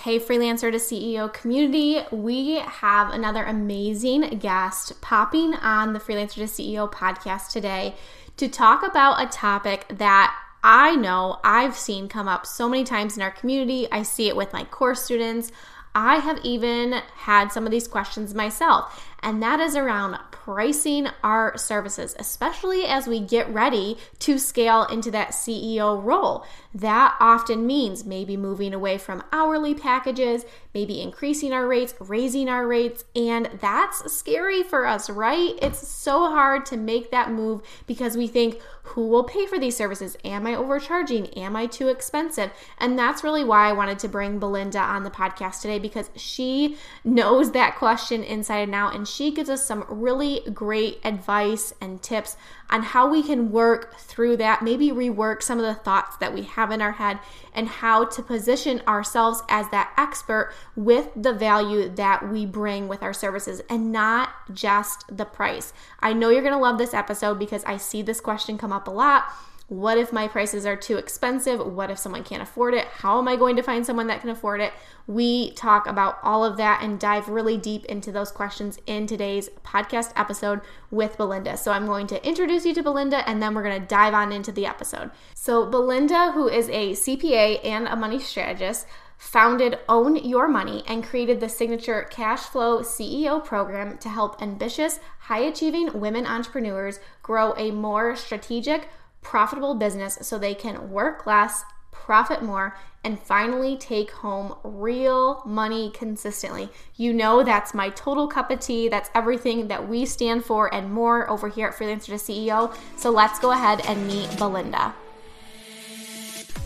Hey, Freelancer to CEO community. We have another amazing guest popping on the Freelancer to CEO podcast today to talk about a topic that I know I've seen come up so many times in our community. I see it with my course students. I have even had some of these questions myself, and that is around pricing our services, especially as we get ready to scale into that CEO role. That often means maybe moving away from hourly packages, maybe increasing our rates, raising our rates, and that's scary for us, right? It's so hard to make that move because we think, who will pay for these services? Am I overcharging? Am I too expensive? And that's really why I wanted to bring Belinda on the podcast today because she knows that question inside and out and she gives us some really great advice and tips on how we can work through that, maybe rework some of the thoughts that we have in our head, and how to position ourselves as that expert with the value that we bring with our services and not just the price. I know you're gonna love this episode because I see this question come up a lot. What if my prices are too expensive? What if someone can't afford it? How am I going to find someone that can afford it? We talk about all of that and dive really deep into those questions in today's podcast episode with Belinda. So I'm going to introduce you to Belinda and then we're going to dive on into the episode. So, Belinda, who is a CPA and a money strategist, founded Own Your Money and created the signature Cash Flow CEO program to help ambitious, high achieving women entrepreneurs grow a more strategic, profitable business so they can work less, profit more, and finally take home real money consistently. You know, that's my total cup of tea. That's everything that we stand for and more over here at Freelancer to CEO. So let's go ahead and meet Belinda.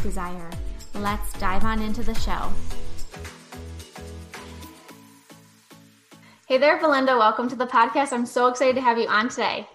desire. Let's dive on into the show. Hey there, Belinda. Welcome to the podcast. I'm so excited to have you on today.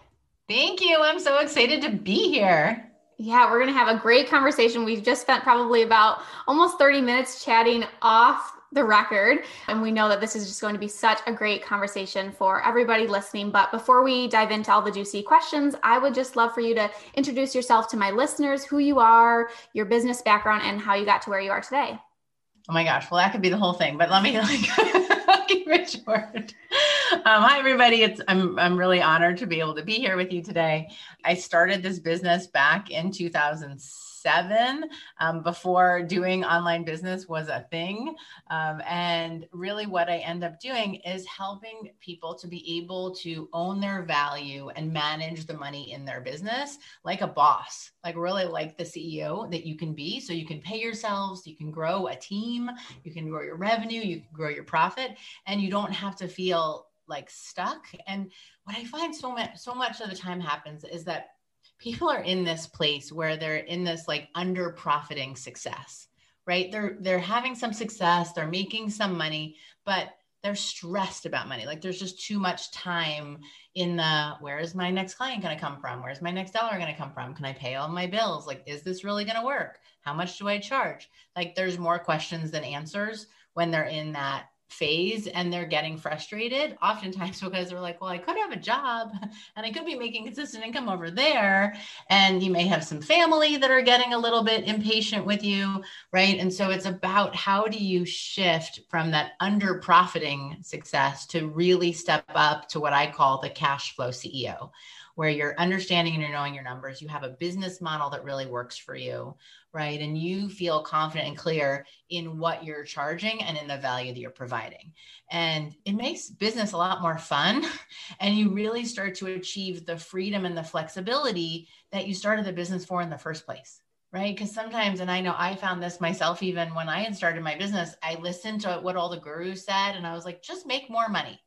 Thank you. I'm so excited to be here. Yeah, we're going to have a great conversation. We've just spent probably about almost 30 minutes chatting off the record. And we know that this is just going to be such a great conversation for everybody listening. But before we dive into all the juicy questions, I would just love for you to introduce yourself to my listeners, who you are, your business background, and how you got to where you are today. Oh my gosh. Well, that could be the whole thing, but let me like keep it short. Um, hi, everybody. It's I'm I'm really honored to be able to be here with you today. I started this business back in 2006 seven um, before doing online business was a thing. Um, and really, what I end up doing is helping people to be able to own their value and manage the money in their business like a boss, like really like the CEO that you can be. So you can pay yourselves, you can grow a team, you can grow your revenue, you can grow your profit, and you don't have to feel like stuck. And what I find so much so much of the time happens is that people are in this place where they're in this like under profiting success right? They're they're having some success they're making some money but they're stressed about money. Like there's just too much time in the where is my next client going to come from? Where's my next dollar going to come from? Can i pay all my bills? Like is this really going to work? How much do i charge? Like there's more questions than answers when they're in that phase and they're getting frustrated oftentimes because they're like well i could have a job and i could be making consistent income over there and you may have some family that are getting a little bit impatient with you right? And so it's about how do you shift from that under profiting success to really step up to what i call the cash flow ceo where you're understanding and you're knowing your numbers you have a business model that really works for you right? And you feel confident and clear in what you're charging and in the value that you're providing. And it makes business a lot more fun. And you really start to achieve the freedom and the flexibility that you started the business for in the first place. Right. Because sometimes, and I know I found this myself, even when I had started my business, I listened to what all the gurus said and I was like, just make more money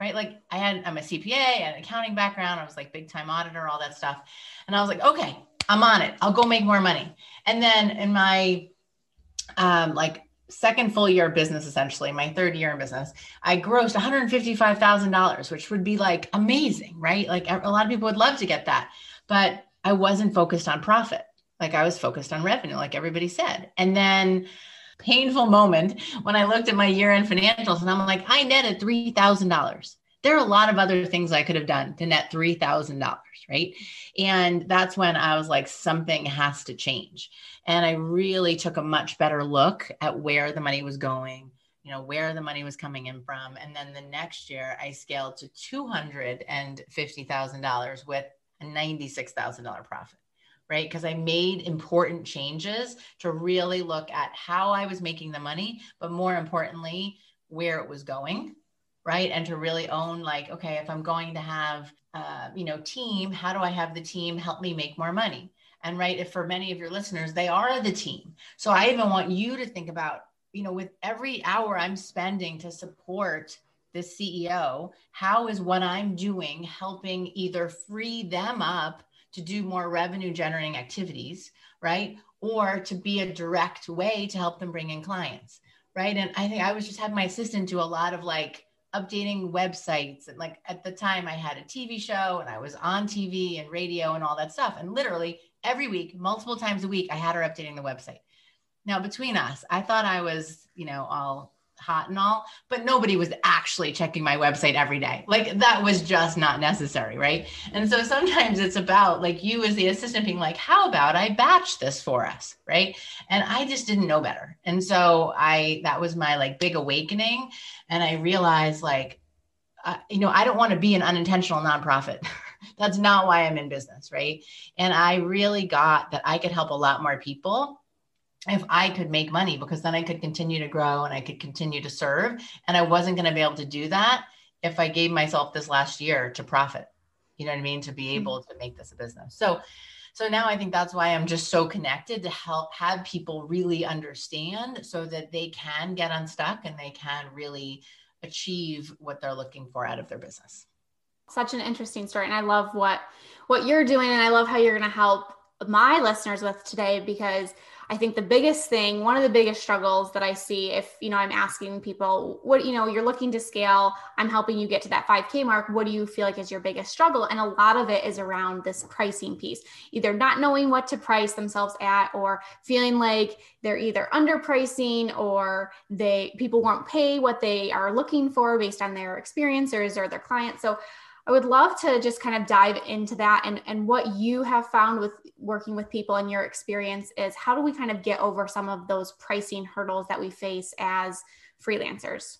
right? Like I had, I'm a CPA and accounting background. I was like big time auditor, all that stuff. And I was like, okay, I'm on it. I'll go make more money. And then in my um, like second full year of business, essentially my third year in business, I grossed $155,000, which would be like amazing, right? Like a lot of people would love to get that, but I wasn't focused on profit. Like I was focused on revenue, like everybody said. And then painful moment when I looked at my year end financials and I'm like, I netted $3,000 there are a lot of other things I could have done to net $3,000, right? And that's when I was like, something has to change. And I really took a much better look at where the money was going, you know, where the money was coming in from. And then the next year, I scaled to $250,000 with a $96,000 profit right? Because I made important changes to really look at how I was making the money, but more importantly, where it was going right? And to really own like okay if i'm going to have uh, you know team how do i have the team help me make more money? And right if for many of your listeners they are the team. So i even want you to think about you know with every hour i'm spending to support the ceo how is what i'm doing helping either free them up to do more revenue generating activities right? Or to be a direct way to help them bring in clients right? And i think i was just having my assistant do a lot of like updating websites. And like at the time I had a TV show and I was on TV and radio and all that stuff. And literally every week multiple times a week I had her updating the website. Now between us I thought I was, you know, all hot and all, but nobody was actually checking my website every day. Like that was just not necessary, right? And so sometimes it's about like you as the assistant being like, how about I batch this for us, right? And I just didn't know better. And so I that was my like big awakening and I realized like uh, you know, I don't want to be an unintentional nonprofit. That's not why I'm in business, right? And I really got that I could help a lot more people if I could make money because then I could continue to grow and I could continue to serve. And I wasn't going to be able to do that if I gave myself this last year to profit. You know what I mean? To be mm-hmm. able to make this a business. So, so now I think that's why I'm just so connected to help have people really understand so that they can get unstuck and they can really achieve what they're looking for out of their business. Such an interesting story. And I love what what you're doing and I love how you're going to help my listeners with today because I think the biggest thing, one of the biggest struggles that I see if, you know, I'm asking people, what, you know, you're looking to scale, I'm helping you get to that 5K mark. What do you feel like is your biggest struggle? And a lot of it is around this pricing piece, either not knowing what to price themselves at or feeling like they're either underpricing or they, people won't pay what they are looking for based on their experiences or their clients. So I would love to just kind of dive into that and, and what you have found with working with people and your experience is how do we kind of get over some of those pricing hurdles that we face as freelancers?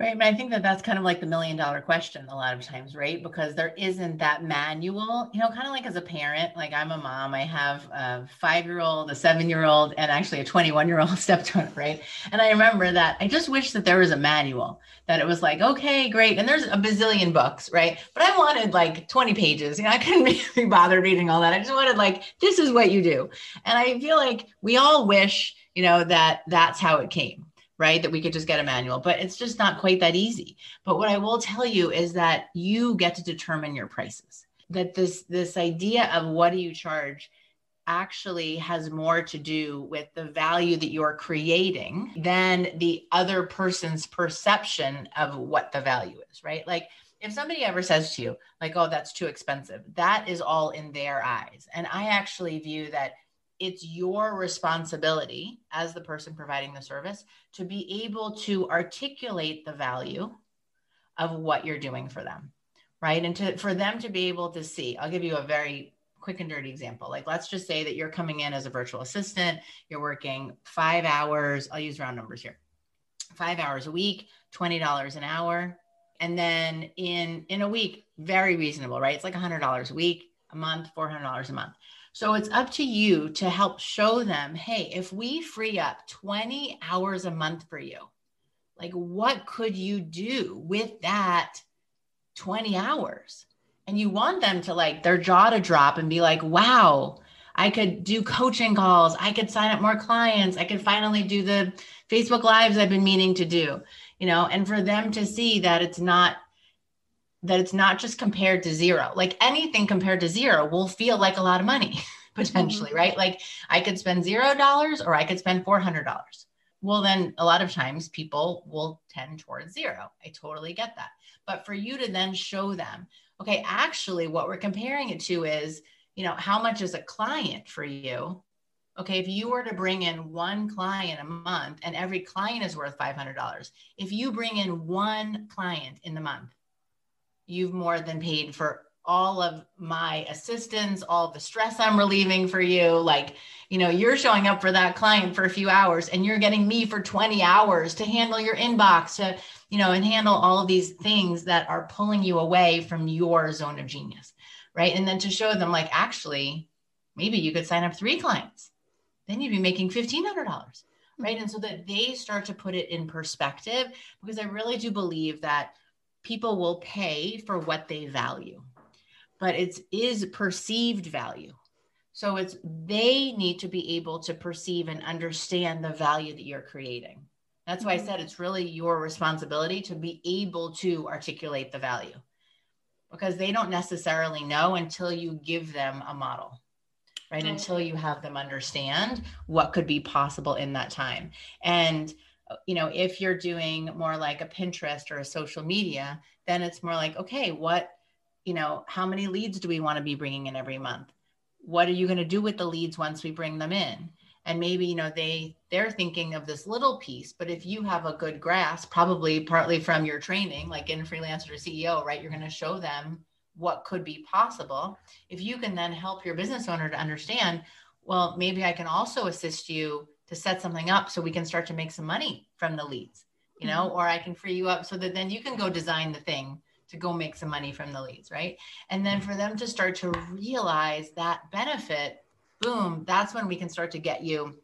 Right. But I think that that's kind of like the million dollar question a lot of times, right? Because there isn't that manual, you know, kind of like as a parent, like I'm a mom, I have a five year old, a seven year old, and actually a 21 year old stepdaughter, right? And I remember that I just wish that there was a manual that it was like, okay, great. And there's a bazillion books, right? But I wanted like 20 pages. You know, I couldn't be bothered reading all that. I just wanted like, this is what you do. And I feel like we all wish, you know, that that's how it came right? That we could just get a manual, but it's just not quite that easy. But what I will tell you is that you get to determine your prices. That this this idea of what do you charge actually has more to do with the value that you're creating than the other person's perception of what the value is, right? Like if somebody ever says to you like oh that's too expensive, that is all in their eyes. And I actually view that it's your responsibility as the person providing the service to be able to articulate the value of what you're doing for them right? And to for them to be able to see i'll give you a very quick and dirty example. Like let's just say that you're coming in as a virtual assistant you're working five hours i'll use round numbers here five hours a week $20 an hour. And then in in a week very reasonable right? It's like $100 a week a month $400 a month so it's up to you to help show them hey if we free up 20 hours a month for you like what could you do with that 20 hours? And you want them to like their jaw to drop and be like wow i could do coaching calls. I could sign up more clients. I could finally do the facebook lives i've been meaning to do you know? And for them to see that it's not that it's not just compared to zero. Like anything compared to zero will feel like a lot of money potentially mm-hmm. right? Like i could spend zero dollars or i could spend four hundred dollars. Well then a lot of times people will tend towards zero. I totally get that. But for you to then show them okay actually what we're comparing it to is you know how much is a client for you? Okay if you were to bring in one client a month and every client is worth $500 if you bring in one client in the month you've more than paid for all of my assistance, all the stress I'm relieving for you. Like, you know, you're showing up for that client for a few hours and you're getting me for 20 hours to handle your inbox, to, you know, and handle all of these things that are pulling you away from your zone of genius. Right. And then to show them, like, actually, maybe you could sign up three clients, then you'd be making $1,500. Right. And so that they start to put it in perspective, because I really do believe that people will pay for what they value but it is is perceived value. So it's they need to be able to perceive and understand the value that you're creating. That's why I mm-hmm. said it's really your responsibility to be able to articulate the value because they don't necessarily know until you give them a model, right? Until you have them understand what could be possible in that time. And, you know, if you're doing more like a Pinterest or a social media, then it's more like, okay, what you know, how many leads do we want to be bringing in every month? What are you going to do with the leads once we bring them in? And maybe, you know, they they're thinking of this little piece, but if you have a good grasp, probably partly from your training, like in freelancer CEO, right? You're going to show them what could be possible. If you can then help your business owner to understand, well, maybe I can also assist you to set something up so we can start to make some money from the leads, you know, mm-hmm. or I can free you up so that then you can go design the thing to go make some money from the leads, right? And then for them to start to realize that benefit, boom, that's when we can start to get you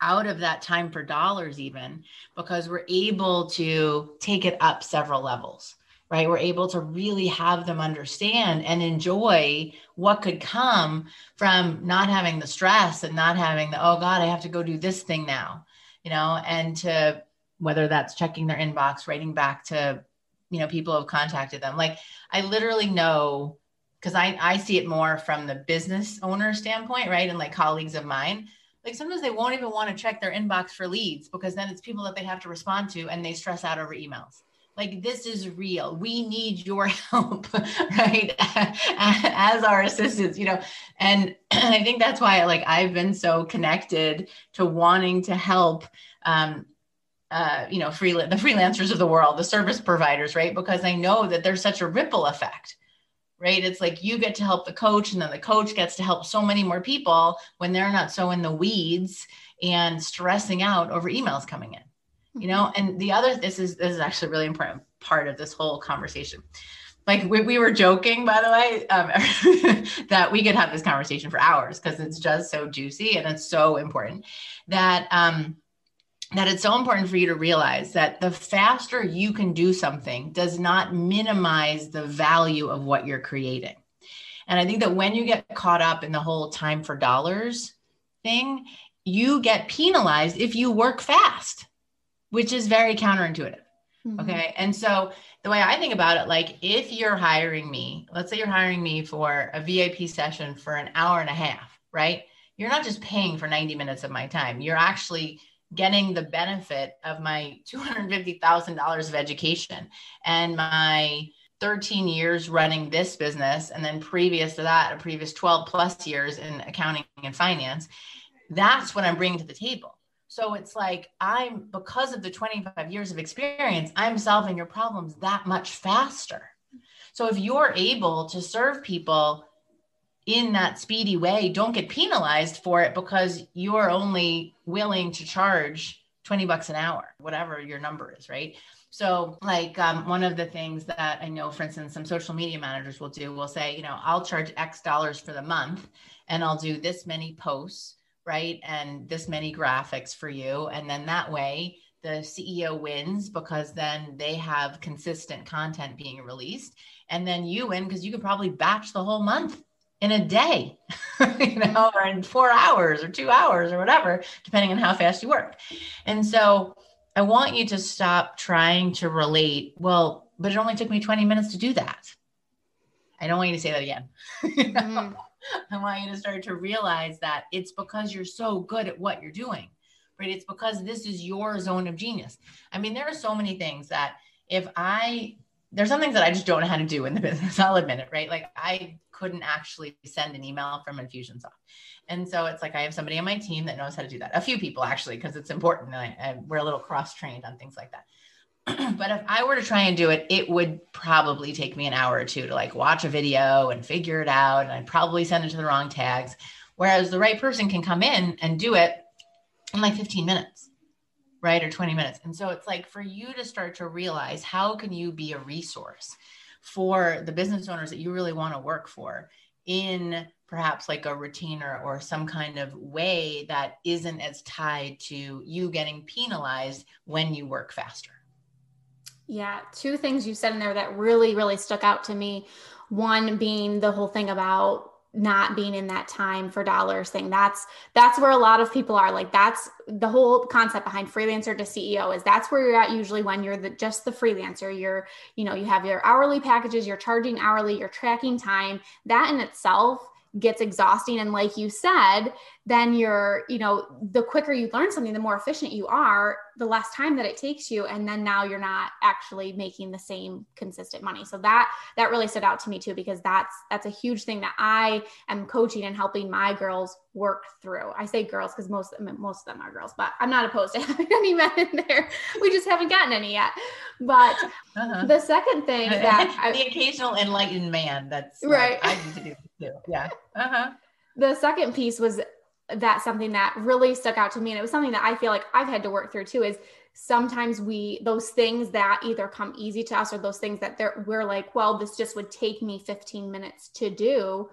out of that time for dollars, even because we're able to take it up several levels right? We're able to really have them understand and enjoy what could come from not having the stress and not having the, oh God, I have to go do this thing now, you know, and to whether that's checking their inbox, writing back to you know people who have contacted them. Like i literally know because I, I see it more from the business owner standpoint right? And like colleagues of mine. Like sometimes they won't even want to check their inbox for leads because then it's people that they have to respond to and they stress out over emails like this is real we need your help right as our assistants you know and, and i think that's why like i've been so connected to wanting to help um, uh, you know, free the freelancers of the world, the service providers, right? Because I know that there's such a ripple effect, right? It's like you get to help the coach, and then the coach gets to help so many more people when they're not so in the weeds and stressing out over emails coming in, you know. And the other, this is this is actually a really important part of this whole conversation. Like we, we were joking, by the way, um, that we could have this conversation for hours because it's just so juicy and it's so important that um, that it's so important for you to realize that the faster you can do something does not minimize the value of what you're creating. And I think that when you get caught up in the whole time for dollars thing, you get penalized if you work fast, which is very counterintuitive. Mm-hmm. Okay. And so the way I think about it, like if you're hiring me, let's say you're hiring me for a VIP session for an hour and a half, right? You're not just paying for 90 minutes of my time. You're actually getting the benefit of my $250,000 of education and my 13 years running this business and then previous to that a previous 12 plus years in accounting and finance that's what i'm bringing to the table so it's like i'm because of the 25 years of experience i'm solving your problems that much faster. So if you're able to serve people in that speedy way don't get penalized for it because you're only willing to charge 20 bucks an hour whatever your number is right? So, like um, one of the things that I know, for instance, some social media managers will do will say, you know, I'll charge X dollars for the month and I'll do this many posts, right? And this many graphics for you. And then that way, the CEO wins because then they have consistent content being released. And then you win because you could probably batch the whole month in a day, you know, or in four hours or two hours or whatever, depending on how fast you work. And so, I want you to stop trying to relate. Well, but it only took me 20 minutes to do that. I don't want you to say that again. mm-hmm. I want you to start to realize that it's because you're so good at what you're doing, right? It's because this is your zone of genius. I mean, there are so many things that if I, there's some things that I just don't know how to do in the business. I'll admit it, right? Like I couldn't actually send an email from Infusionsoft. And so it's like I have somebody on my team that knows how to do that. A few people actually, because it's important. I, I, we're a little cross trained on things like that. but if I were to try and do it, it would probably take me an hour or two to like watch a video and figure it out. And I'd probably send it to the wrong tags. Whereas the right person can come in and do it in like 15 minutes, right? Or 20 minutes. And so it's like for you to start to realize how can you be a resource for the business owners that you really want to work for in perhaps like a retainer or some kind of way that isn't as tied to you getting penalized when you work faster. Yeah, two things you said in there that really, really stuck out to me. One being the whole thing about not being in that time for dollars thing. That's that's where a lot of people are. Like that's the whole concept behind freelancer to ceo is that's where you're at usually when you're the just the freelancer. You're you know you have your hourly packages you're charging hourly you're tracking time. That in itself gets exhausting. And like you said then you're you know the quicker you learn something the more efficient you are the less time that it takes you. And then now you're not actually making the same consistent money. So that that really stood out to me too because that's that's a huge thing that i am coaching and helping my girls work through. I say girls because most most of them are girls but i'm not opposed to having any men in there. We just haven't gotten any yet but uh-huh. the second thing that the I, occasional enlightened man that's right. like, i need to do too. Yeah. Uh-huh. The second piece was that something that really stuck out to me and it was something that i feel like i've had to work through too is sometimes we those things that either come easy to us or those things that we're like well this just would take me 15 minutes to do.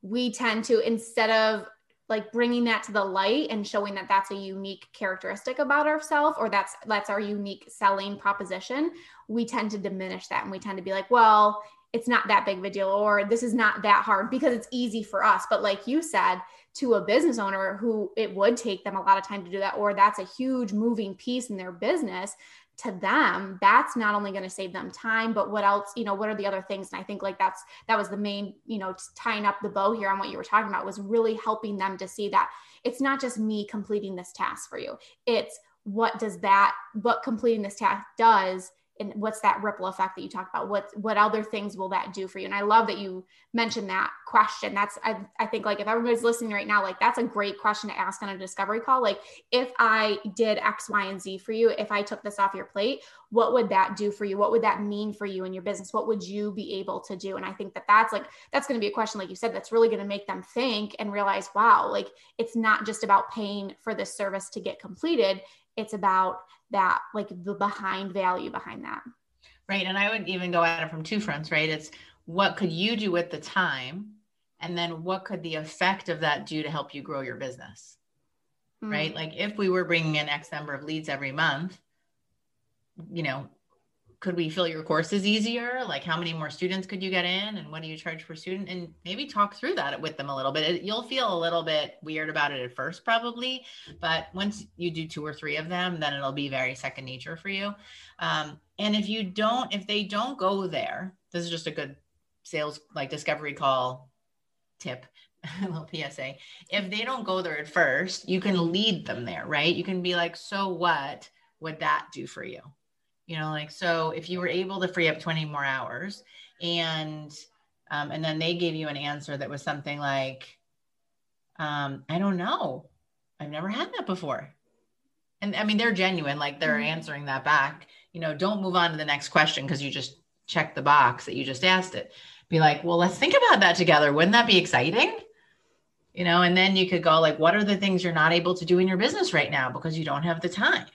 We tend to instead of like bringing that to the light and showing that that's a unique characteristic about ourselves or that's that's our unique selling proposition we tend to diminish that and we tend to be like well it's not that big of a deal or this is not that hard because it's easy for us. But like you said to a business owner who it would take them a lot of time to do that, or that's a huge moving piece in their business, to them, that's not only going to save them time, but what else, you know, what are the other things? And I think like that's, that was the main, you know, tying up the bow here on what you were talking about was really helping them to see that it's not just me completing this task for you. It's what does that, what completing this task does and what's that ripple effect that you talk about? What what other things will that do for you? And i love that you mentioned that question. That's I, I think like if everybody's listening right now like that's a great question to ask on a discovery call. Like if i did x y and z for you if i took this off your plate what would that do for you? What would that mean for you and your business? What would you be able to do? And i think that that's like that's going to be a question like you said that's really going to make them think and realize wow like it's not just about paying for this service to get completed. It's about that like the behind value behind that. Right and i would even go at it from two fronts right? It's what could you do at the time and then what could the effect of that do to help you grow your business? Mm. right like if we were bringing in x number of leads every month you know could we fill your courses easier? Like how many more students could you get in and what do you charge per student? And maybe talk through that with them a little bit. You'll feel a little bit weird about it at first probably but once you do two or three of them then it'll be very second nature for you. Um, and if you don't if they don't go there this is just a good sales like discovery call tip a little psa if they don't go there at first you can lead them there right? You can be like so what would that do for you You know, like, so if you were able to free up 20 more hours and, um, and then they gave you an answer that was something like, um, I don't know. I've never had that before. And I mean, they're genuine, like they're mm-hmm. answering that back. You know, don't move on to the next question because you just checked the box that you just asked it. Be like, well, let's think about that together. Wouldn't that be exciting? You know, and then you could go like, what are the things you're not able to do in your business right now because you don't have the time?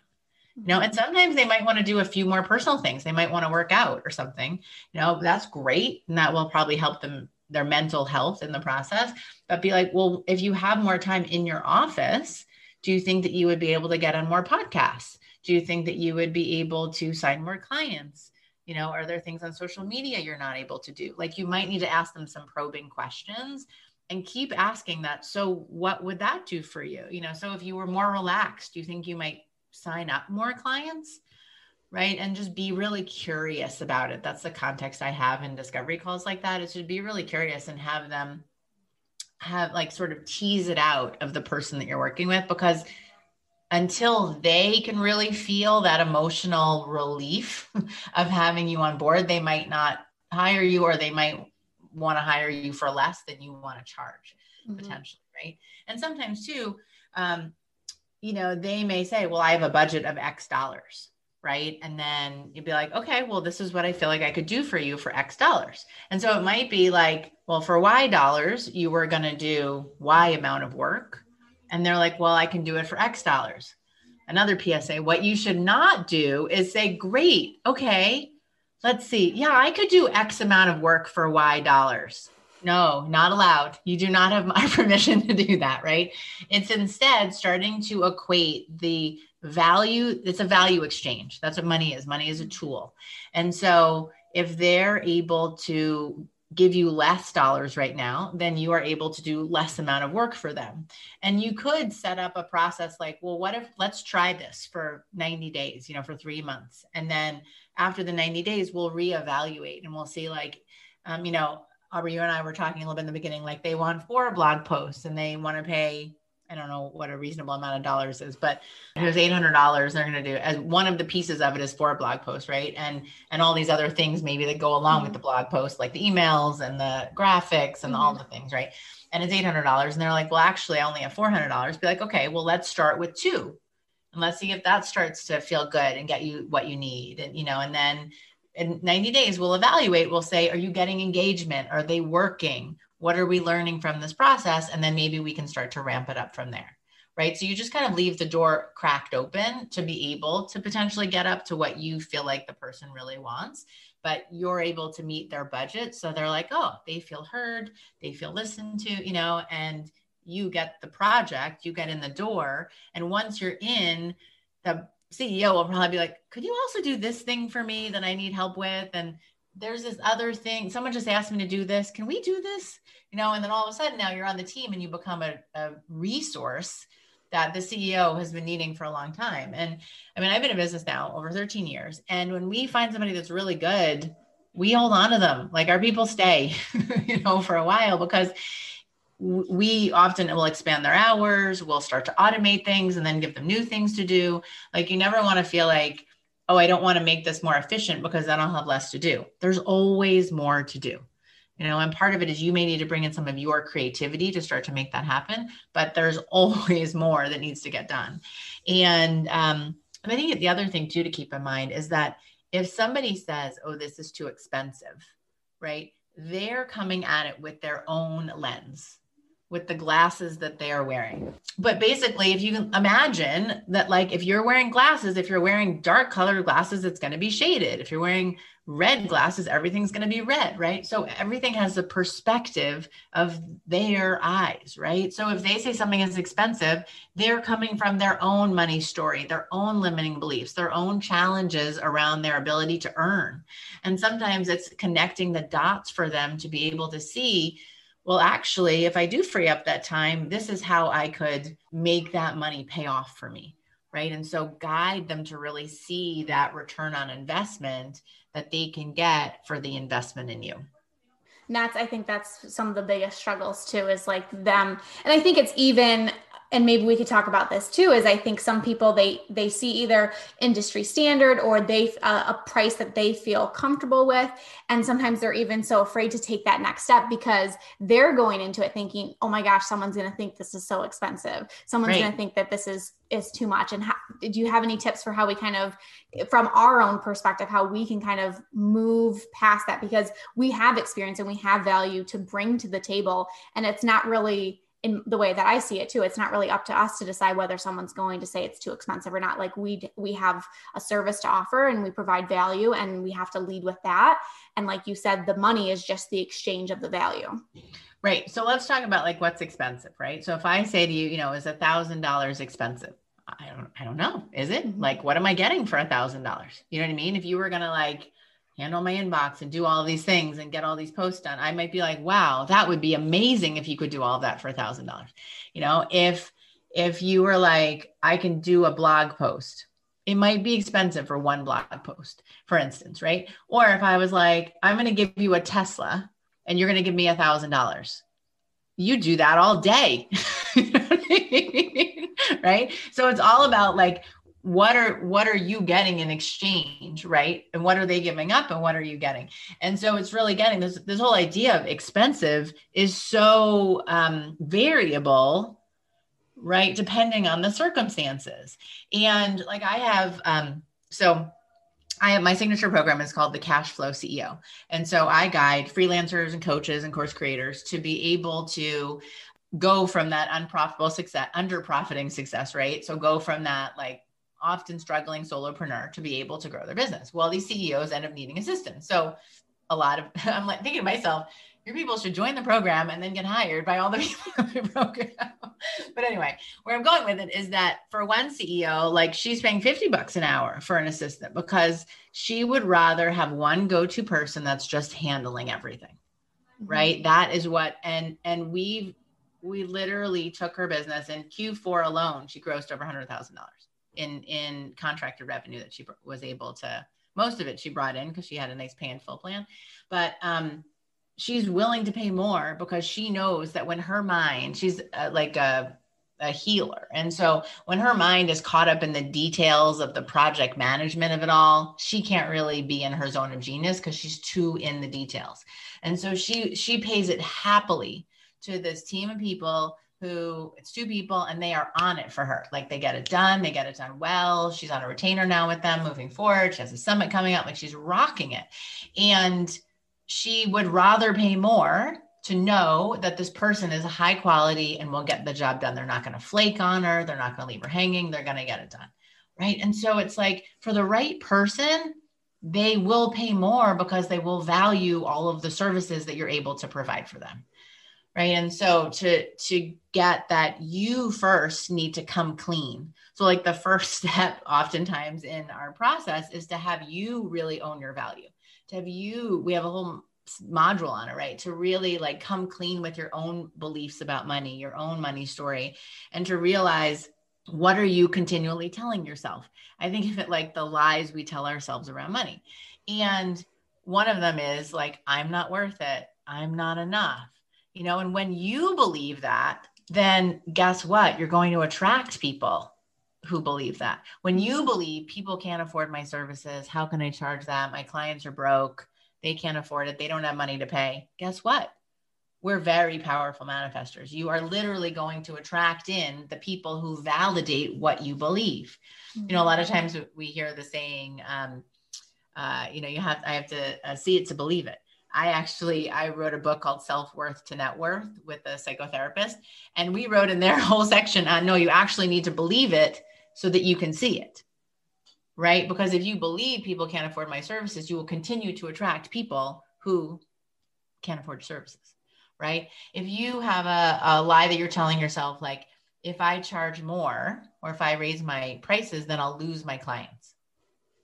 You know, and mm-hmm. sometimes they might want to do a few more personal things. They might want to work out or something. You know, that's great. And that will probably help them their mental health in the process. But be like, well, if you have more time in your office, do you think that you would be able to get on more podcasts? Do you think that you would be able to sign more clients? You know, are there things on social media you're not able to do? Like you might need to ask them some probing questions and keep asking that. So, what would that do for you? You know, so if you were more relaxed, do you think you might sign up more clients? Right. And just be really curious about it. That's the context I have in discovery calls like that is to be really curious and have them have like sort of tease it out of the person that you're working with because until they can really feel that emotional relief of having you on board, they might not hire you or they might want to hire you for less than you want to charge mm-hmm. potentially, right? And sometimes too, um, you know, they may say, well, I have a budget of X dollars right? And then you'd be like, okay, well, this is what I feel like I could do for you for X dollars. And so it might be like, well, for Y dollars, you were going to do Y amount of work. And they're like, well, I can do it for X dollars. Another PSA, what you should not do is say, great, okay, let's see. Yeah, I could do X amount of work for Y dollars. No, not allowed. You do not have my permission to do that, right? It's instead starting to equate the value it's a value exchange. That's what money is. Money is a tool. And so if they're able to give you less dollars right now then you are able to do less amount of work for them. And you could set up a process like well what if let's try this for 90 days you know for three months. And then after the 90 days we'll reevaluate and we'll see like um, you know Aubrey, you and I were talking a little bit in the beginning, like they want four blog posts and they want to pay I don't know what a reasonable amount of dollars is, but it was eight hundred dollars they're going to do as one of the pieces of it is for a blog post, right? And and all these other things maybe that go along mm-hmm. with the blog post, like the emails and the graphics and mm-hmm. all the things, right? And it's eight hundred dollars, and they're like, well, actually, I only have four hundred dollars. Be like, okay, well, let's start with two, and let's see if that starts to feel good and get you what you need, and you know, and then in 90 days we'll evaluate. We'll say are you getting engagement? Are they working? What are we learning from this process? And then maybe we can start to ramp it up from there right? So you just kind of leave the door cracked open to be able to potentially get up to what you feel like the person really wants. But you're able to meet their budget. So they're like oh they feel heard. They feel listened to you know and you get the project you get in the door. And once you're in the ceo will probably be like could you also do this thing for me that i need help with and there's this other thing. Someone just asked me to do this. Can we do this? You know, and then all of a sudden now you're on the team and you become a, a resource that the CEO has been needing for a long time. And I mean, I've been in business now over 13 years. And when we find somebody that's really good, we hold on to them. Like our people stay, you know, for a while because we often will expand their hours, we'll start to automate things and then give them new things to do. Like you never want to feel like, oh, I don't want to make this more efficient because then I'll have less to do. There's always more to do. You know, and part of it is you may need to bring in some of your creativity to start to make that happen, but there's always more that needs to get done. And um, I think the other thing too to keep in mind is that if somebody says, oh, this is too expensive, right? They're coming at it with their own lens with the glasses that they are wearing. But basically, if you can imagine that, like, if you're wearing glasses, if you're wearing dark colored glasses, it's going to be shaded. If you're wearing red glasses, everything's going to be red, right? So everything has the perspective of their eyes, right? So if they say something is expensive, they're coming from their own money story, their own limiting beliefs, their own challenges around their ability to earn. And sometimes it's connecting the dots for them to be able to see well, actually, if I do free up that time, this is how I could make that money pay off for me. Right. And so guide them to really see that return on investment that they can get for the investment in you. And that's, I think that's some of the biggest struggles too, is like them. And I think it's even and maybe we could talk about this too is i think some people they they see either industry standard or they uh, a price that they feel comfortable with. And sometimes they're even so afraid to take that next step because they're going into it thinking oh my gosh someone's going to think this is so expensive. Someone's right. going to think that this is is too much. And how, do you have any tips for how we kind of from our own perspective how we can kind of move past that? Because we have experience and we have value to bring to the table and it's not really in the way that I see it too, it's not really up to us to decide whether someone's going to say it's too expensive or not. Like we we have a service to offer and we provide value and we have to lead with that. And like you said, the money is just the exchange of the value. Right. So let's talk about like what's expensive, right? So if I say to you, you know, is a thousand dollars expensive? I don't I don't know. Is it? Mm-hmm. Like what am I getting for a thousand dollars? You know what I mean? If you were gonna like handle my inbox and do all these things and get all these posts done i might be like wow that would be amazing if you could do all of that for a thousand dollars. You know if if you were like i can do a blog post it might be expensive for one blog post for instance right? Or if i was like i'm going to give you a tesla and you're going to give me a thousand dollars you do that all day right? So it's all about like what are what are you getting in exchange right and what are they giving up and what are you getting and so it's really getting this this whole idea of expensive is so um, variable right depending on the circumstances and like i have um so I have my signature program is called the Cash Flow CEO. And so I guide freelancers and coaches and course creators to be able to go from that unprofitable success, under profiting success rate. So go from that like often struggling solopreneur to be able to grow their business. Well, these CEOs end up needing assistance. So a lot of I'm like thinking to myself, your people should join the program and then get hired by all the people in the program. but anyway, where I'm going with it is that for one CEO, like she's paying 50 bucks an hour for an assistant because she would rather have one go-to person that's just handling everything. Mm-hmm. Right. That is what and and we we literally took her business in Q4 alone, she grossed over hundred thousand dollars in in contracted revenue that she was able to most of it she brought in because she had a nice pay and full plan but um she's willing to pay more because she knows that when her mind she's uh, like a a healer. And so when her mind is caught up in the details of the project management of it all, she can't really be in her zone of genius because she's too in the details. And so she she pays it happily to this team of people who it's two people and they are on it for her. Like they get it done, they get it done well. She's on a retainer now with them moving forward. She has a summit coming up, like she's rocking it. And she would rather pay more to know that this person is high quality and will get the job done. They're not going to flake on her, they're not going to leave her hanging, they're going to get it done. Right. And so it's like for the right person, they will pay more because they will value all of the services that you're able to provide for them right? And so to to get that you first need to come clean. So like the first step oftentimes in our process is to have you really own your value. To have you we have a whole module on it right? To really like come clean with your own beliefs about money your own money story and to realize what are you continually telling yourself? I think of it like the lies we tell ourselves around money. And one of them is like i'm not worth it. I'm not enough you know and when you believe that then guess what? You're going to attract people who believe that. When you believe people can't afford my services how can i charge that my clients are broke. They can't afford it. They don't have money to pay. Guess what? We're very powerful manifestors. You are literally going to attract in the people who validate what you believe. Mm-hmm. you know a lot of times we hear the saying um, uh, you know you have i have to uh, see it to believe it I actually I wrote a book called Self Worth to Net Worth with a psychotherapist, and we wrote in their whole section on no, you actually need to believe it so that you can see it, right? Because if you believe people can't afford my services, you will continue to attract people who can't afford services, right? If you have a, a lie that you're telling yourself, like if I charge more or if I raise my prices, then I'll lose my clients,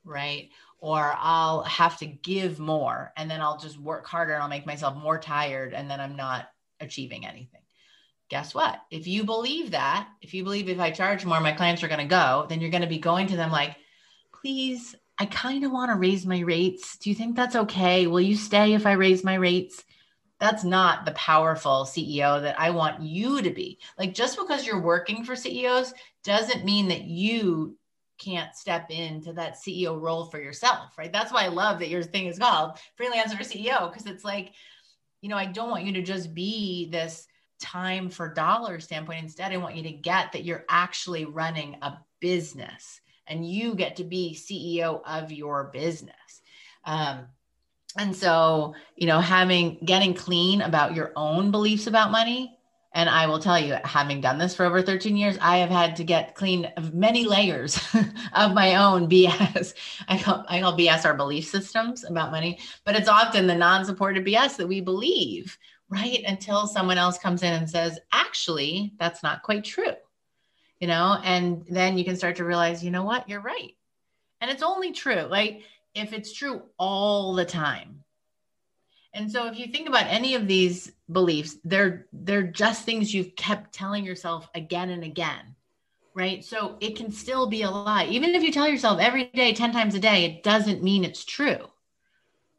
right? Or I'll have to give more and then I'll just work harder and I'll make myself more tired and then I'm not achieving anything. Guess what? If you believe that, if you believe if I charge more, my clients are going to go, then you're going to be going to them like, please, I kind of want to raise my rates. Do you think that's okay? Will you stay if I raise my rates? that's not the powerful CEO that I want you to be. Like just because you're working for CEOs doesn't mean that you can't step into that CEO role for yourself, right? That's why I love that your thing is called freelancer CEO because it's like, you know, I don't want you to just be this time for dollar standpoint. Instead, I want you to get that you're actually running a business and you get to be CEO of your business. Um, and so, you know, having getting clean about your own beliefs about money. And I will tell you, having done this for over 13 years, I have had to get clean of many layers of my own BS. I call, I call BS our belief systems about money, but it's often the non supported BS that we believe, right? Until someone else comes in and says, actually, that's not quite true, you know? And then you can start to realize, you know what? You're right. And it's only true. Like, if it's true all the time. And so if you think about any of these beliefs, they're they're just things you've kept telling yourself again and again. Right? So it can still be a lie. Even if you tell yourself every day 10 times a day, it doesn't mean it's true.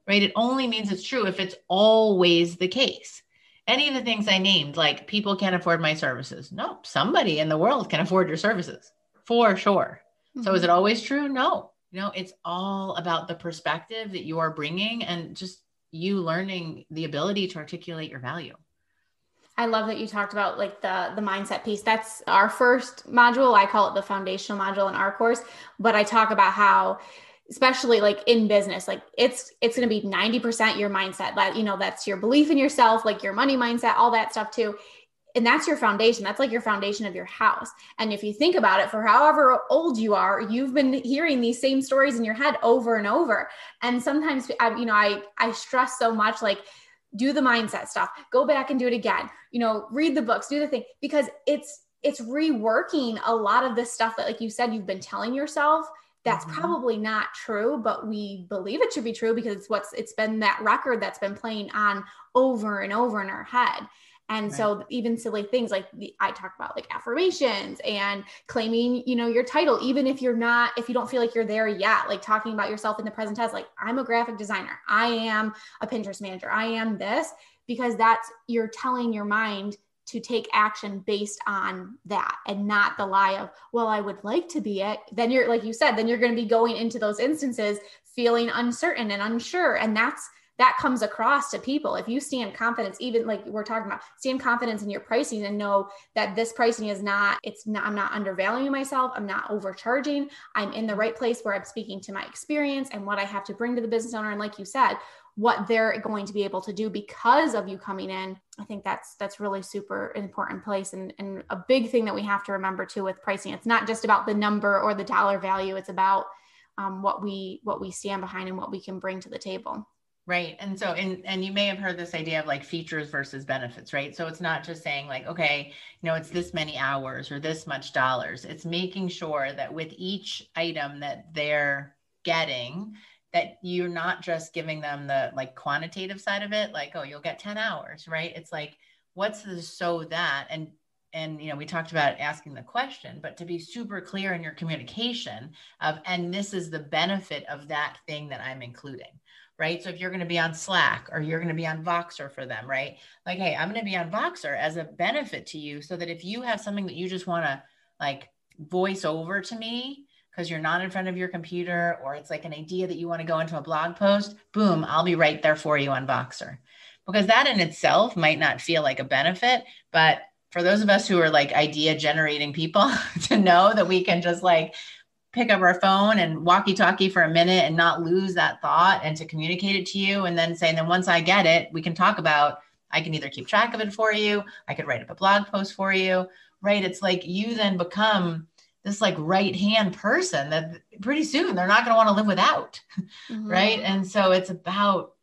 Right? It only means it's true if it's always the case. Any of the things I named, like people can't afford my services. No, somebody in the world can afford your services for sure. Mm-hmm. So is it mm-hmm. always true? No you know it's all about the perspective that you are bringing and just you learning the ability to articulate your value I love that you talked about like the the mindset piece. That's our first module. I call it the foundational module in our course, but I talk about how especially like in business like it's it's going to be 90% your mindset that you know that's your belief in yourself like your money mindset all that stuff too and that's your foundation. That's like your foundation of your house. And if you think about it for however old you are you've been hearing these same stories in your head over and over. And sometimes I, you know i i stress so much like do the mindset stuff. Go back and do it again. You know read the books do the thing. Because it's it's reworking a lot of the stuff that like you said you've been telling yourself. That's mm-hmm. probably not true but we believe it should be true because it's what's it's been that record that's been playing on over and over in our head and right. so even silly things like the, I talk about like affirmations and claiming, you know, your title, even if you're not, if you don't feel like you're there yet, like talking about yourself in the present tense, like I'm a graphic designer, I am a Pinterest manager, I am this, because that's you're telling your mind to take action based on that and not the lie of, well, I would like to be it. Then you're, like you said, then you're going to be going into those instances feeling uncertain and unsure. And that's, that comes across to people. If you stand confidence, even like we're talking about, stand confidence in your pricing and know that this pricing is not, it's not, I'm not undervaluing myself. I'm not overcharging. I'm in the right place where I'm speaking to my experience and what I have to bring to the business owner. And like you said, what they're going to be able to do because of you coming in i think that's that's really super important place and, and a big thing that we have to remember too with pricing it's not just about the number or the dollar value it's about um, what we what we stand behind and what we can bring to the table Right. And so, and, and you may have heard this idea of like features versus benefits, right? So it's not just saying like, okay, you know, it's this many hours or this much dollars. It's making sure that with each item that they're getting, that you're not just giving them the like quantitative side of it, like, oh, you'll get 10 hours, right? It's like, what's the so that? And and you know we talked about asking the question but to be super clear in your communication of and this is the benefit of that thing that i'm including right? So if you're going to be on Slack or you're going to be on Voxer for them, right? Like, hey, I'm going to be on Voxer as a benefit to you so that if you have something that you just want to like voice over to me because you're not in front of your computer or it's like an idea that you want to go into a blog post, boom, I'll be right there for you on Voxer. Because that in itself might not feel like a benefit, but for those of us who are like idea generating people to know that we can just like pick up our phone and walkie talkie for a minute and not lose that thought and to communicate it to you and then say, and then once I get it, we can talk about, I can either keep track of it for you, I could write up a blog post for you, right? It's like you then become this like right hand person that pretty soon they're not going to want to live without, mm-hmm. right? And so it's about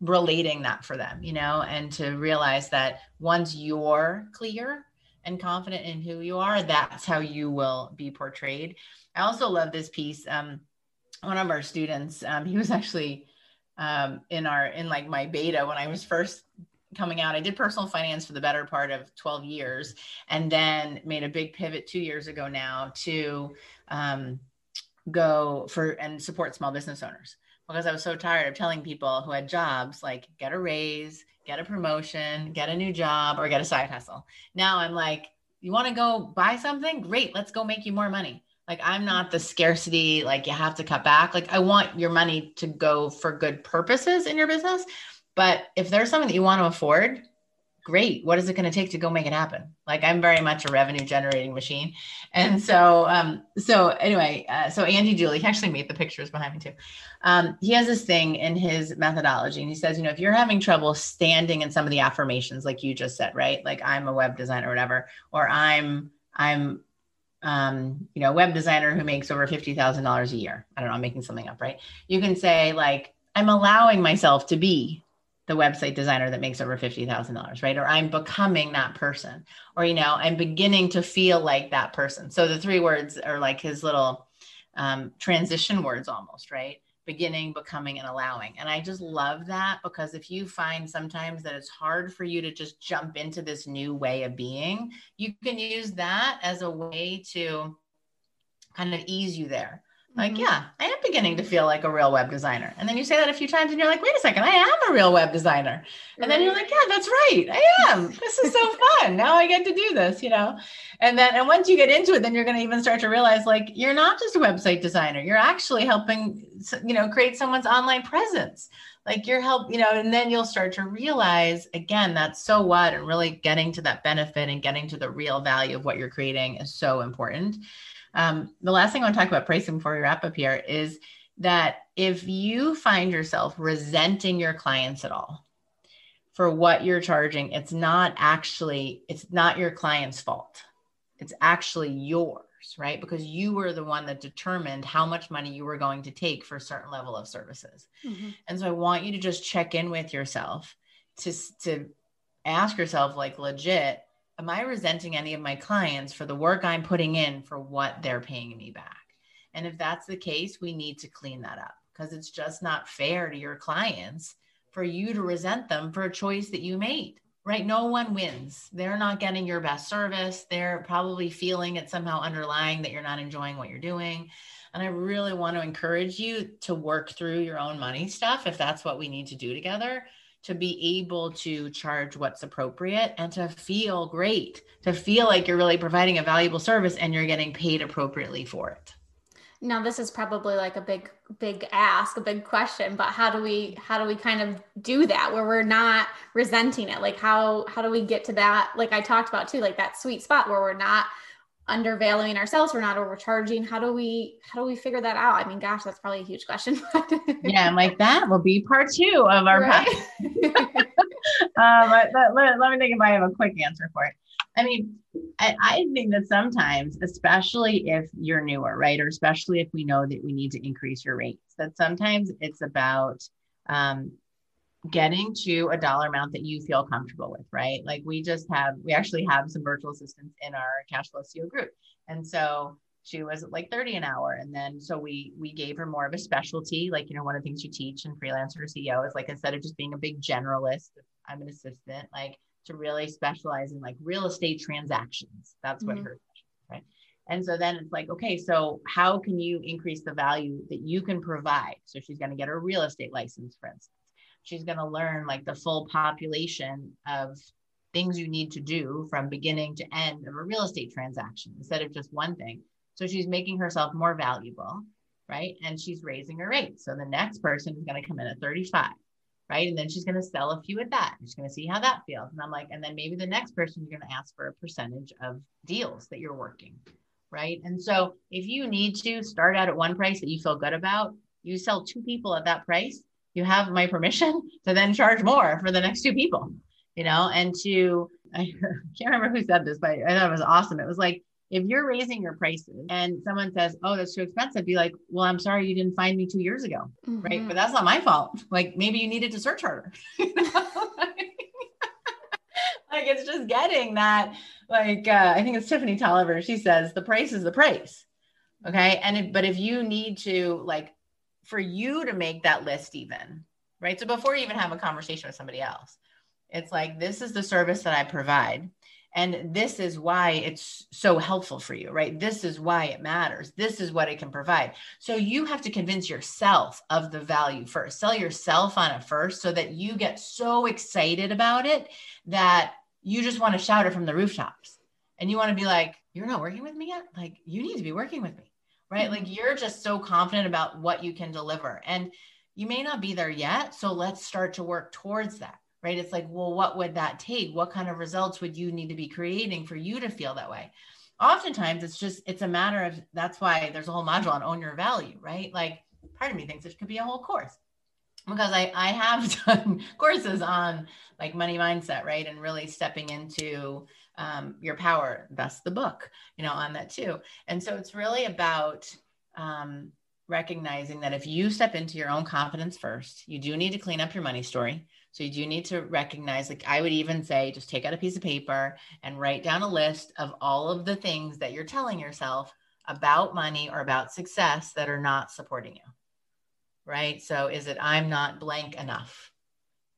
relating that for them, you know, and to realize that once you're clear and confident in who you are, that's how you will be portrayed. I also love this piece. Um, one of our students, um, he was actually um, in our in like my beta when I was first coming out. I did personal finance for the better part of 12 years, and then made a big pivot two years ago now to um, go for and support small business owners because I was so tired of telling people who had jobs like get a raise, get a promotion, get a new job, or get a side hustle. Now I'm like, you want to go buy something? Great, let's go make you more money. Like I'm not the scarcity, like you have to cut back. Like I want your money to go for good purposes in your business. But if there's something that you want to afford, great. What is it going to take to go make it happen? Like i'm very much a revenue generating machine. And so um so anyway uh, so andy julie he actually made the pictures behind me too. Um, he has this thing in his methodology and he says you know if you're having trouble standing in some of the affirmations like you just said right? Like i'm a web designer or whatever or i'm i'm um, you know, web designer who makes over $50,000 a year. I don't know, I'm making something up, right? You can say like, I'm allowing myself to be the website designer that makes over $50,000, right? Or I'm becoming that person, or, you know, I'm beginning to feel like that person. So the three words are like his little um, transition words almost, right? Beginning, becoming, and allowing. And I just love that because if you find sometimes that it's hard for you to just jump into this new way of being, you can use that as a way to kind of ease you there like, mm-hmm. yeah, I am beginning to feel like a real web designer. And then you say that a few times and you're like, wait a second, I am a real web designer. And right. then you're like, yeah, that's right. I am. This is so fun. Now I get to do this, you know? And then, and once you get into it, then you're going to even start to realize like, you're not just a website designer. You're actually helping, you know, create someone's online presence. Like you're help, you know, and then you'll start to realize again, that's so what, and really getting to that benefit and getting to the real value of what you're creating is so important. Um, the last thing I want to talk about pricing before we wrap up here is that if you find yourself resenting your clients at all for what you're charging, it's not actually, it's not your client's fault. It's actually yours, right? Because you were the one that determined how much money you were going to take for a certain level of services. Mm-hmm. And so I want you to just check in with yourself to, to ask yourself, like, legit, am I resenting any of my clients for the work I'm putting in for what they're paying me back? And if that's the case, we need to clean that up because it's just not fair to your clients for you to resent them for a choice that you made, right? No one wins. They're not getting your best service. They're probably feeling it somehow underlying that you're not enjoying what you're doing. And I really want to encourage you to work through your own money stuff if that's what we need to do together to be able to charge what's appropriate and to feel great, to feel like you're really providing a valuable service and you're getting paid appropriately for it. Now this is probably like a big big ask, a big question, but how do we how do we kind of do that where we're not resenting it? Like how how do we get to that like I talked about too, like that sweet spot where we're not undervaluing ourselves. We're not overcharging. How do we how do we figure that out? I mean gosh that's probably a huge question. Yeah i'm like that will be part two of our right? um, let, let, let, me think if i have a quick answer for it. I mean I, I think that sometimes especially if you're newer right or especially if we know that we need to increase your rates that sometimes it's about um, getting to a dollar amount that you feel comfortable with, right? Like we just have, we actually have some virtual assistants in our cash flow CEO group. And so she was like 30 an hour. And then so we we gave her more of a specialty. Like, you know, one of the things you teach in freelancer CEO is like instead of just being a big generalist, I'm an assistant, like to really specialize in like real estate transactions. That's what mm-hmm. her right? And so then it's like, okay, so how can you increase the value that you can provide? So she's going to get her real estate license, for instance she's going to learn like the full population of things you need to do from beginning to end of a real estate transaction instead of just one thing. So she's making herself more valuable, right? And she's raising her rate. So the next person is going to come in at 35, right? And then she's going to sell a few at that. She's going to see how that feels. And I'm like, and then maybe the next person you're going to ask for a percentage of deals that you're working, right? And so if you need to start out at one price that you feel good about, you sell two people at that price you have my permission to then charge more for the next two people, you know, and to, I can't remember who said this, but I thought it was awesome. It was like, if you're raising your prices and someone says, Oh, that's too expensive, be like, Well, I'm sorry you didn't find me two years ago. Mm-hmm. Right. But that's not my fault. Like maybe you needed to search harder. like it's just getting that. Like, uh, I think it's Tiffany Tolliver. She says, The price is the price. Okay. And if, but if you need to like for you to make that list even right so before you even have a conversation with somebody else it's like this is the service that i provide And this is why it's so helpful for you, right? This is why it matters. This is what it can provide. So you have to convince yourself of the value first. Sell yourself on it first so that you get so excited about it that you just want to shout it from the rooftops. And you want to be like, you're not working with me yet? Like, you need to be working with me, right? Mm-hmm. Like, you're just so confident about what you can deliver. And you may not be there yet. So let's start to work towards that right? It's like, well, what would that take? What kind of results would you need to be creating for you to feel that way? Oftentimes, it's just, it's a matter of that's why there's a whole module on own your value, right? Like, part of me thinks it could be a whole course because I, I have done courses on like money mindset, right? And really stepping into um, your power. That's the book, you know, on that too. And so it's really about um, recognizing that if you step into your own confidence first, you do need to clean up your money story. So you do need to recognize, like I would even say, just take out a piece of paper and write down a list of all of the things that you're telling yourself about money or about success that are not supporting you. Right. So is it, I'm not blank enough?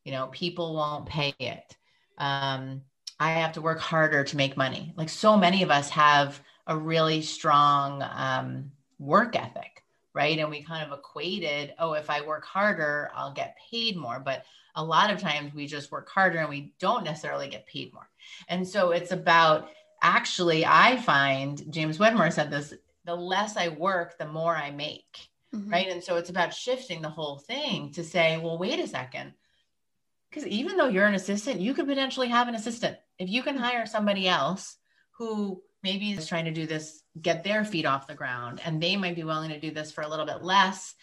You know, people won't pay it. Um, I have to work harder to make money. Like so many of us have a really strong um, work ethic, right? And we kind of equated, oh, if I work harder, I'll get paid more. But a lot of times we just work harder and we don't necessarily get paid more. And so it's about actually, I find James Wedmore said this the less I work, the more I make. Mm-hmm. Right. And so it's about shifting the whole thing to say, well, wait a second. Because even though you're an assistant, you could potentially have an assistant. If you can mm. hire somebody else who maybe is trying to do this, get their feet off the ground, and they might be willing to do this for a little bit less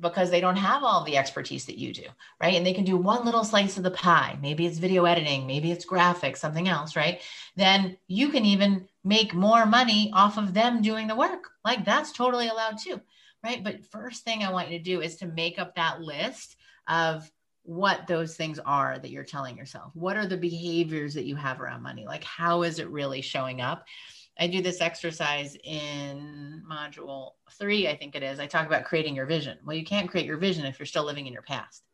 because they don't have all the expertise that you do, right? And they can do one little slice of the pie. Maybe it's video editing, maybe it's graphics, something else, right? Then you can even make more money off of them doing the work. Like that's totally allowed too, right? But first thing I want you to do is to make up that list of what those things are that you're telling yourself. What are the behaviors that you have around money? Like how is it really showing up? I do this exercise in module three, I think it is. I talk about creating your vision. Well, you can't create your vision if you're still living in your past,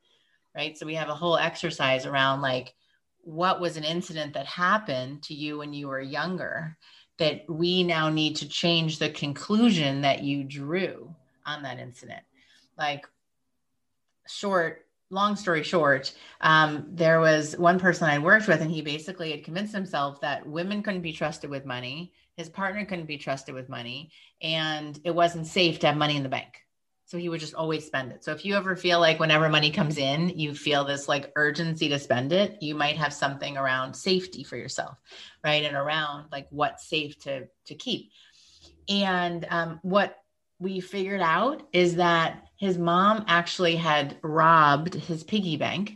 right? So we have a whole exercise around like, what was an incident that happened to you when you were younger that we now need to change the conclusion that you drew on that incident? Like, short long story short, um, there was one person I worked with, and he basically had convinced himself that women couldn't be trusted with money, his partner couldn't be trusted with money, and it wasn't safe to have money in the bank. So he would just always spend it. So if you ever feel like whenever money comes in, you feel this like urgency to spend it, you might have something around safety for yourself, right? And around like what's safe to to keep. And um, what we figured out is that his mom actually had robbed his piggy bank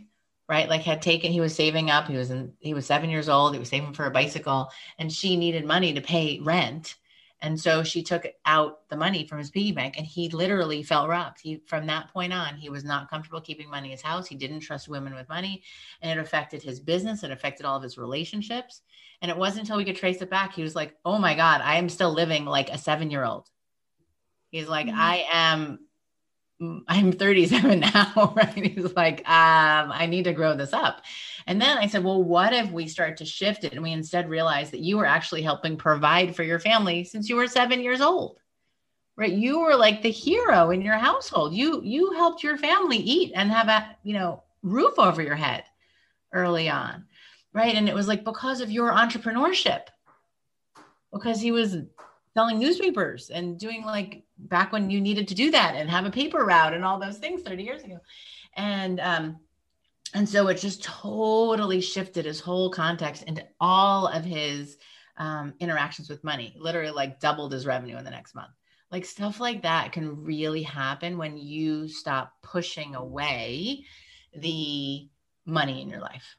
right? Like had taken he was saving up he was in he was seven years old he was saving for a bicycle and she needed money to pay rent. And so she took out the money from his piggy bank and he literally felt robbed. He from that point on he was not comfortable keeping money in his house. He didn't trust women with money and it affected his business it affected all of his relationships. And it wasn't until we could trace it back he was like oh my god i am still living like a seven year old he's like mm-hmm. i am I'm 37 now, right? He's like, um, I need to grow this up. And then I said, well, what if we start to shift it and we instead realize that you were actually helping provide for your family since you were seven years old? Right. You were like the hero in your household. You you helped your family eat and have a, you know, roof over your head early on. Right. And it was like because of your entrepreneurship. Because he was selling newspapers and doing like back when you needed to do that and have a paper route and all those things 30 years ago. And um, and so it just totally shifted his whole context into all of his um, interactions with money, literally like doubled his revenue in the next month. Like stuff like that can really happen when you stop pushing away the money in your life.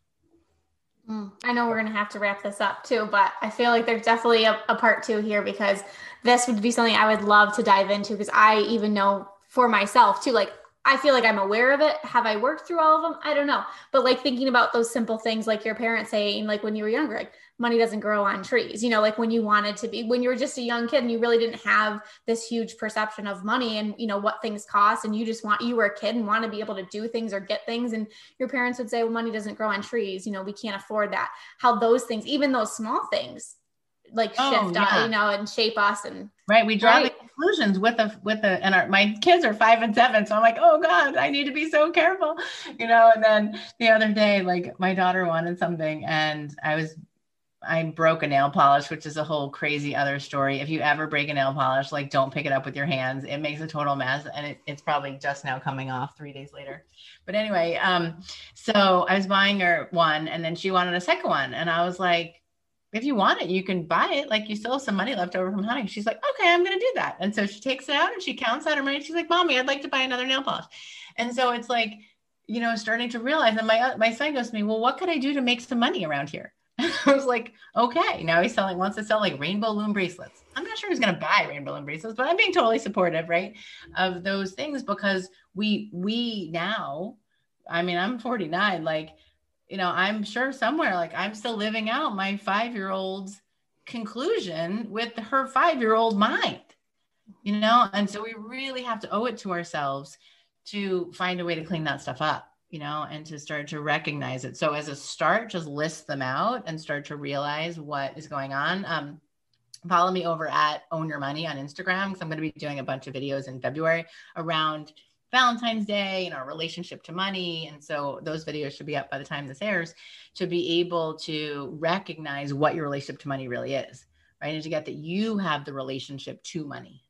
I know we're going to have to wrap this up too, but I feel like there's definitely a, a part two here because this would be something I would love to dive into because I even know for myself too, like I feel like I'm aware of it. Have I worked through all of them? I don't know. But like thinking about those simple things, like your parents saying, like when you were younger, like money doesn't grow on trees. You know, like when you wanted to be, when you were just a young kid and you really didn't have this huge perception of money and, you know, what things cost. And you just want, you were a kid and want to be able to do things or get things. And your parents would say, well, money doesn't grow on trees. You know, we can't afford that. How those things, even those small things, like oh, shift, yeah. uh, you know, and shape us and right. We draw right. the conclusions with the with the and our my kids are five and seven, so I'm like, oh god, I need to be so careful, you know. And then the other day, like my daughter wanted something, and I was I broke a nail polish, which is a whole crazy other story. If you ever break a nail polish, like don't pick it up with your hands. It makes a total mess. And it, it's probably just now coming off three days later. But anyway, um, so I was buying her one and then she wanted a second one. And I was like, if you want it, you can buy it. Like you still have some money left over from hunting. She's like, okay, I'm going to do that. And so she takes it out and she counts out her money. She's like, mommy, I'd like to buy another nail polish. And so it's like, you know, starting to realize. And my my son goes to me, well, what could I do to make some money around here? I was like, okay, now he's selling, wants to sell like rainbow loom bracelets. I'm not sure he's going to buy rainbow loom bracelets, but I'm being totally supportive, right? Of those things because we, we now, I mean, I'm 49, like, you know, I'm sure somewhere, like, I'm still living out my five year old's conclusion with her five year old mind, you know? And so we really have to owe it to ourselves to find a way to clean that stuff up you know, and to start to recognize it. So as a start, just list them out and start to realize what is going on. Um, follow me over at Own Your Money on Instagram because I'm going to be doing a bunch of videos in February around Valentine's Day and our relationship to money. And so those videos should be up by the time this airs to be able to recognize what your relationship to money really is, right? And to get that you have the relationship to money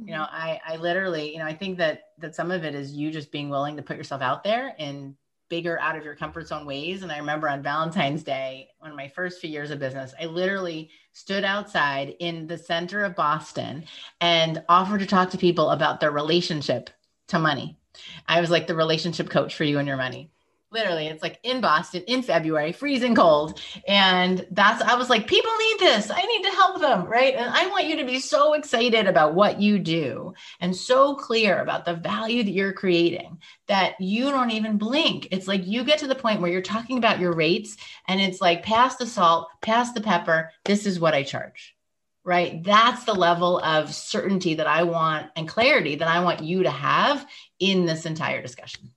you mm-hmm. know i i literally you know i think that that some of it is you just being willing to put yourself out there in bigger out of your comfort zone ways. And i remember on valentine's day one of my first few years of business i literally stood outside in the center of boston and offered to talk to people about their relationship to money. I was like the relationship coach for you and your money literally it's like in boston in february freezing cold. And that's i was like people need this. I need to help them right? And i want you to be so excited about what you do and so clear about the value that you're creating that you don't even blink. It's like you get to the point where you're talking about your rates and it's like pass the salt pass the pepper. This is what i charge right? That's the level of certainty that i want and clarity that i want you to have in this entire discussion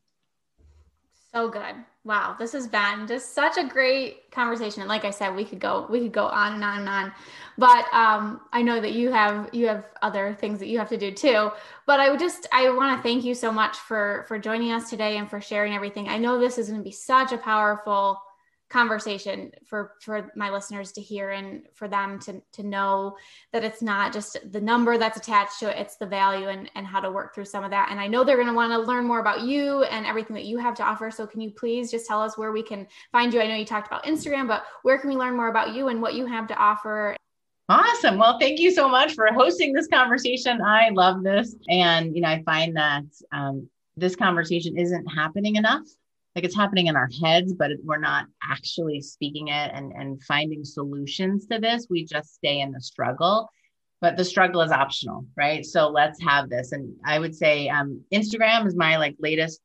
so good. Wow, this has been just such a great conversation. And like I said, we could go we could go on and on and on. But um, I know that you have you have other things that you have to do too. But I would just I want to thank you so much for for joining us today and for sharing everything. I know this is going to be such a powerful conversation for for my listeners to hear and for them to to know that it's not just the number that's attached to it it's the value and and how to work through some of that and i know they're going to want to learn more about you and everything that you have to offer so can you please just tell us where we can find you i know you talked about instagram but where can we learn more about you and what you have to offer Awesome. Well, thank you so much for hosting this conversation. I love this. And, you know, I find that um, this conversation isn't happening enough like it's happening in our heads but we're not actually speaking it and and finding solutions to this. We just stay in the struggle but the struggle is optional right? So let's have this. And i would say um, instagram is my like latest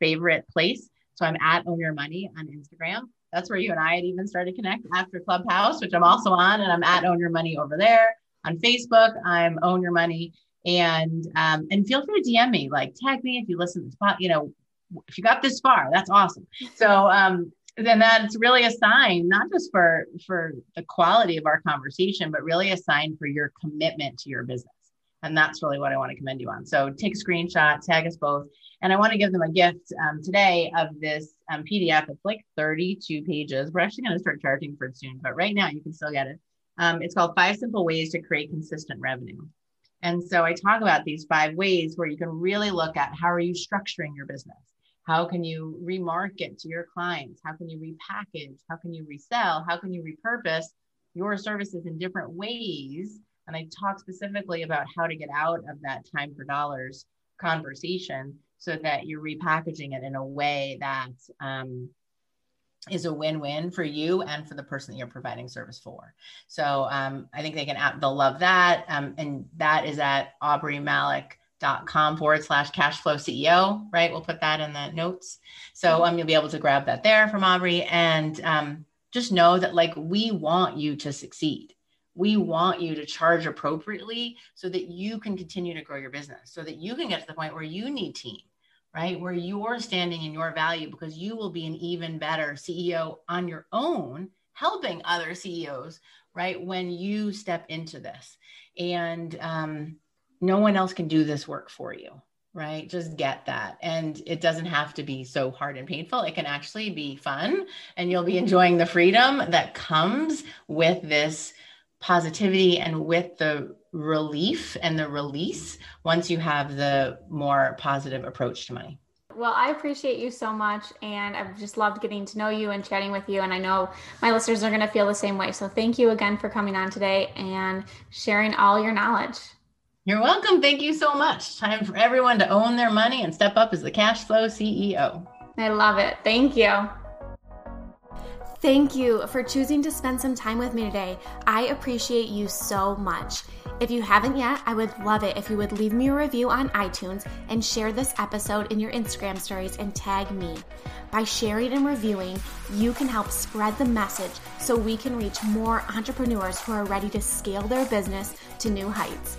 favorite place. So i'm at own your money on instagram. That's where you and i had even started to connect after clubhouse which i'm also on and i'm at own your money over there on facebook. I'm own your money. And um, and feel free to dm me like tag me if you listen to the spot you know if you got this far, that's awesome. So um, then that's really a sign, not just for for the quality of our conversation, but really a sign for your commitment to your business. And that's really what I want to commend you on. So take a screenshot, tag us both. And I want to give them a gift um, today of this um, PDF. It's like 32 pages. We're actually going to start charging for it soon, but right now you can still get it. Um, it's called Five Simple Ways to Create Consistent Revenue. And so I talk about these five ways where you can really look at how are you structuring your business? How can you remarket to your clients? How can you repackage? How can you resell? How can you repurpose your services in different ways? And I talk specifically about how to get out of that time for dollars conversation so that you're repackaging it in a way that um, is a win-win for you and for the person that you're providing service for. So um, I think they can they'll love that, um, and that is at Aubrey Malik dot com forward slash cash flow CEO, right? We'll put that in the notes. So um, you'll be able to grab that there from Aubrey and um, just know that like we want you to succeed. We want you to charge appropriately so that you can continue to grow your business, so that you can get to the point where you need team, right? Where you're standing in your value because you will be an even better CEO on your own, helping other CEOs, right? When you step into this. And um, no one else can do this work for you, right? Just get that. And it doesn't have to be so hard and painful. It can actually be fun and you'll be enjoying the freedom that comes with this positivity and with the relief and the release once you have the more positive approach to money. Well, I appreciate you so much. And I've just loved getting to know you and chatting with you. And I know my listeners are going to feel the same way. So thank you again for coming on today and sharing all your knowledge. You're welcome. Thank you so much. Time for everyone to own their money and step up as the cash flow CEO. I love it. Thank you. Thank you for choosing to spend some time with me today. I appreciate you so much. If you haven't yet, I would love it if you would leave me a review on iTunes and share this episode in your Instagram stories and tag me. By sharing and reviewing, you can help spread the message so we can reach more entrepreneurs who are ready to scale their business to new heights.